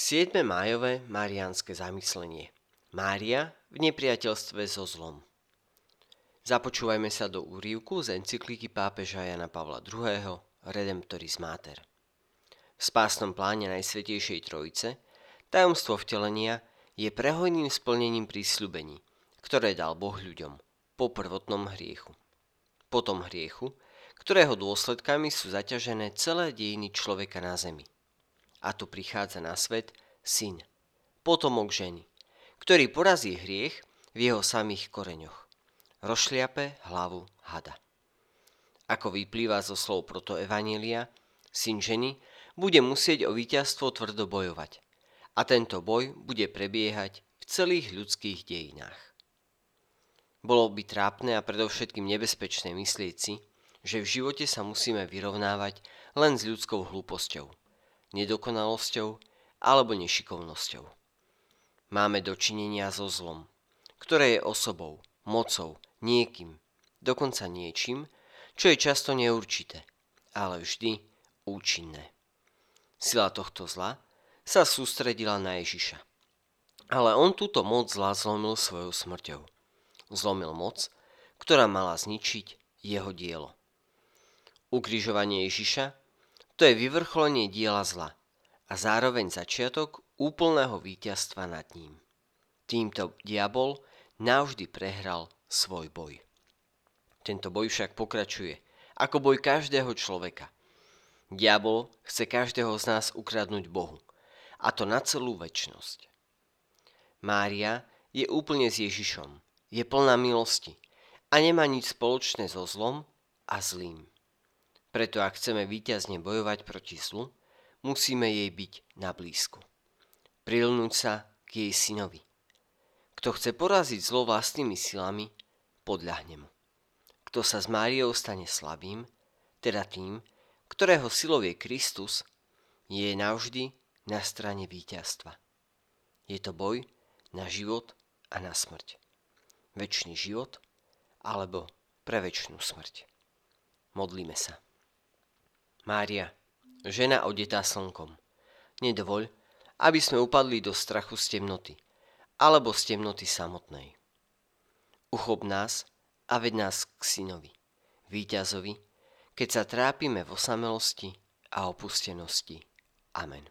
7. májové mariánske zamyslenie Mária v nepriateľstve so zlom Započúvajme sa do úrivku z encyklíky pápeža Jana Pavla II. Redemptoris Mater. V spásnom pláne Najsvetejšej Trojice tajomstvo vtelenia je prehojným splnením prísľubení, ktoré dal Boh ľuďom po prvotnom hriechu. Po tom hriechu, ktorého dôsledkami sú zaťažené celé dejiny človeka na zemi – a tu prichádza na svet syn, potomok ženy, ktorý porazí hriech v jeho samých koreňoch. Rošliape hlavu hada. Ako vyplýva zo slov proto Evanielia, syn ženy bude musieť o víťazstvo tvrdo bojovať. A tento boj bude prebiehať v celých ľudských dejinách. Bolo by trápne a predovšetkým nebezpečné myslieť si, že v živote sa musíme vyrovnávať len s ľudskou hlúposťou – nedokonalosťou alebo nešikovnosťou. Máme dočinenia so zlom, ktoré je osobou, mocou, niekým, dokonca niečím, čo je často neurčité, ale vždy účinné. Sila tohto zla sa sústredila na Ježiša. Ale on túto moc zla zlomil svojou smrťou. Zlomil moc, ktorá mala zničiť jeho dielo. Ukrižovanie Ježiša to je vyvrcholenie diela zla a zároveň začiatok úplného víťazstva nad ním. Týmto diabol navždy prehral svoj boj. Tento boj však pokračuje ako boj každého človeka. Diabol chce každého z nás ukradnúť Bohu, a to na celú väčnosť. Mária je úplne s Ježišom, je plná milosti a nemá nič spoločné so zlom a zlým. Preto ak chceme víťazne bojovať proti zlu, musíme jej byť na blízku. Prilnúť sa k jej synovi. Kto chce poraziť zlo vlastnými silami, podľahne mu. Kto sa s Máriou stane slabým, teda tým, ktorého silou je Kristus, je navždy na strane víťazstva. Je to boj na život a na smrť. Večný život alebo pre smrť. Modlíme sa. Mária, žena odetá slnkom, nedovoľ, aby sme upadli do strachu z temnoty, alebo z temnoty samotnej. Uchop nás a ved nás k synovi, víťazovi, keď sa trápime v osamelosti a opustenosti. Amen.